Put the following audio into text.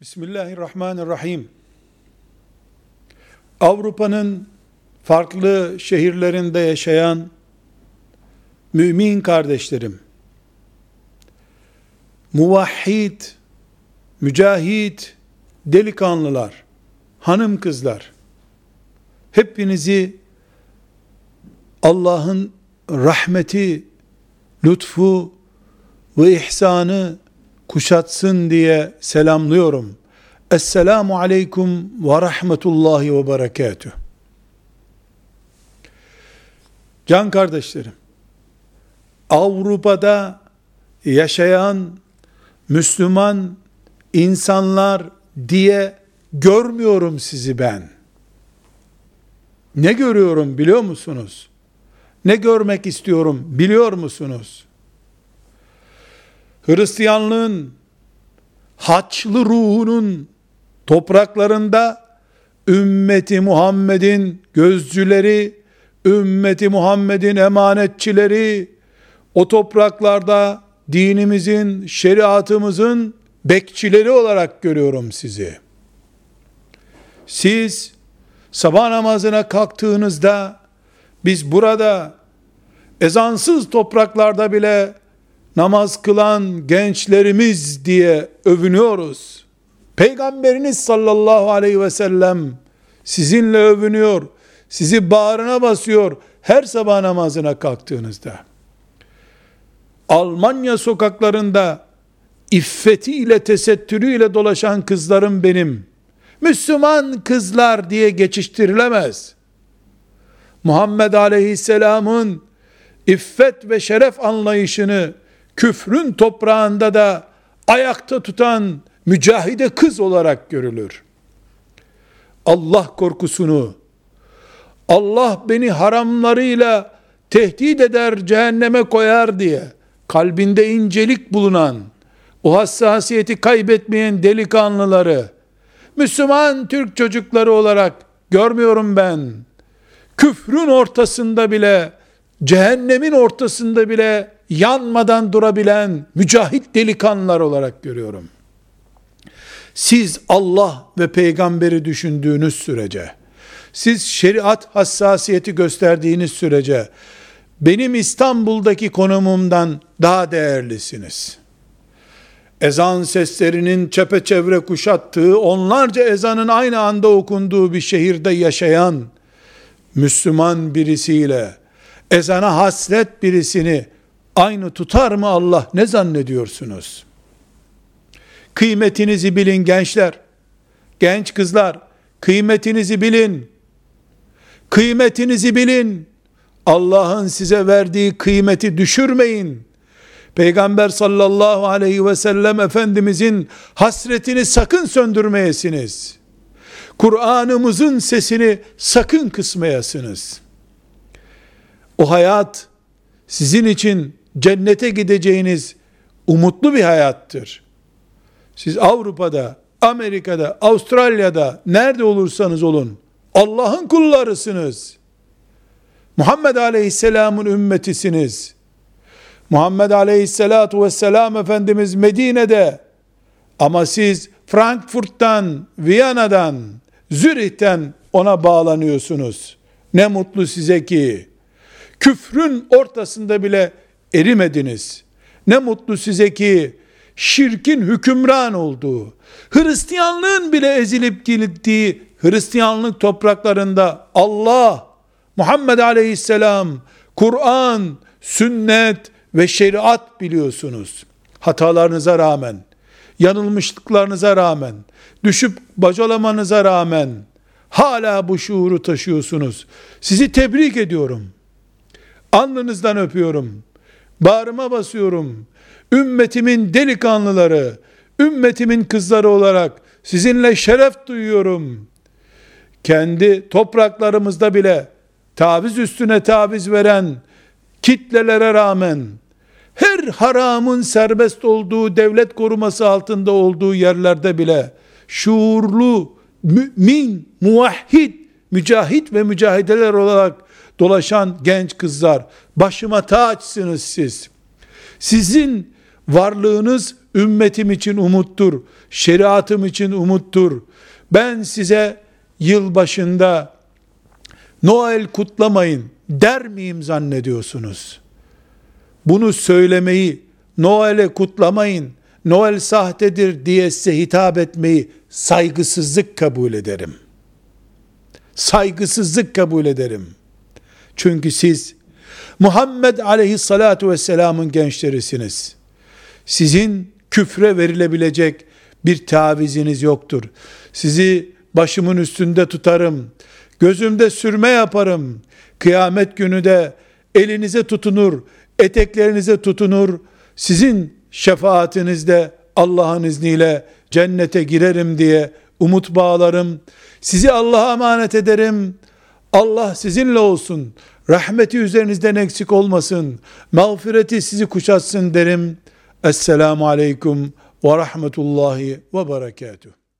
Bismillahirrahmanirrahim. Avrupa'nın farklı şehirlerinde yaşayan mümin kardeşlerim, muvahhid, mücahit, delikanlılar, hanım kızlar, hepinizi Allah'ın rahmeti, lütfu ve ihsanı kuşatsın diye selamlıyorum. Esselamu aleyküm ve rahmetullahi ve berekatüh. Can kardeşlerim, Avrupa'da yaşayan Müslüman insanlar diye görmüyorum sizi ben. Ne görüyorum biliyor musunuz? Ne görmek istiyorum biliyor musunuz? Hristiyanlığın haçlı ruhunun topraklarında ümmeti Muhammed'in gözcüleri, ümmeti Muhammed'in emanetçileri, o topraklarda dinimizin, şeriatımızın bekçileri olarak görüyorum sizi. Siz sabah namazına kalktığınızda biz burada ezansız topraklarda bile namaz kılan gençlerimiz diye övünüyoruz. Peygamberiniz sallallahu aleyhi ve sellem sizinle övünüyor, sizi bağrına basıyor her sabah namazına kalktığınızda. Almanya sokaklarında iffetiyle, tesettürüyle dolaşan kızlarım benim. Müslüman kızlar diye geçiştirilemez. Muhammed Aleyhisselam'ın iffet ve şeref anlayışını küfrün toprağında da ayakta tutan mücahide kız olarak görülür. Allah korkusunu, Allah beni haramlarıyla tehdit eder, cehenneme koyar diye kalbinde incelik bulunan, o hassasiyeti kaybetmeyen delikanlıları, Müslüman Türk çocukları olarak görmüyorum ben. Küfrün ortasında bile, cehennemin ortasında bile yanmadan durabilen mücahit delikanlılar olarak görüyorum. Siz Allah ve peygamberi düşündüğünüz sürece, siz şeriat hassasiyeti gösterdiğiniz sürece, benim İstanbul'daki konumumdan daha değerlisiniz. Ezan seslerinin çepeçevre kuşattığı, onlarca ezanın aynı anda okunduğu bir şehirde yaşayan Müslüman birisiyle ezana hasret birisini aynı tutar mı Allah ne zannediyorsunuz? Kıymetinizi bilin gençler. Genç kızlar kıymetinizi bilin. Kıymetinizi bilin. Allah'ın size verdiği kıymeti düşürmeyin. Peygamber sallallahu aleyhi ve sellem Efendimizin hasretini sakın söndürmeyesiniz. Kur'an'ımızın sesini sakın kısmayasınız. O hayat sizin için cennete gideceğiniz umutlu bir hayattır. Siz Avrupa'da, Amerika'da, Avustralya'da nerede olursanız olun Allah'ın kullarısınız. Muhammed Aleyhisselam'ın ümmetisiniz. Muhammed Aleyhisselatu Vesselam Efendimiz Medine'de ama siz Frankfurt'tan, Viyana'dan, Zürih'ten ona bağlanıyorsunuz. Ne mutlu size ki küfrün ortasında bile erimediniz. Ne mutlu size ki şirkin hükümran olduğu, Hristiyanlığın bile ezilip gittiği Hristiyanlık topraklarında Allah, Muhammed Aleyhisselam, Kur'an, sünnet ve şeriat biliyorsunuz. Hatalarınıza rağmen, yanılmışlıklarınıza rağmen, düşüp bacalamanıza rağmen, hala bu şuuru taşıyorsunuz. Sizi tebrik ediyorum. Alnınızdan öpüyorum. Bağrıma basıyorum. Ümmetimin delikanlıları, ümmetimin kızları olarak sizinle şeref duyuyorum. Kendi topraklarımızda bile taviz üstüne taviz veren kitlelere rağmen her haramın serbest olduğu devlet koruması altında olduğu yerlerde bile şuurlu mümin, muvahhid, mücahit ve mücahideler olarak dolaşan genç kızlar başıma taçsınız siz. Sizin Varlığınız ümmetim için umuttur. Şeriatım için umuttur. Ben size yıl başında Noel kutlamayın der miyim zannediyorsunuz? Bunu söylemeyi, Noel'e kutlamayın, Noel sahtedir diye size hitap etmeyi saygısızlık kabul ederim. Saygısızlık kabul ederim. Çünkü siz Muhammed aleyhissalatu vesselamın gençlerisiniz. Sizin küfre verilebilecek bir taviziniz yoktur. Sizi başımın üstünde tutarım. Gözümde sürme yaparım. Kıyamet günü de elinize tutunur, eteklerinize tutunur. Sizin şefaatinizde Allah'ın izniyle cennete girerim diye umut bağlarım. Sizi Allah'a emanet ederim. Allah sizinle olsun. Rahmeti üzerinizden eksik olmasın. Mağfireti sizi kuşatsın derim. Esselamu aleyküm ve rahmetullahi ve berekatuhu.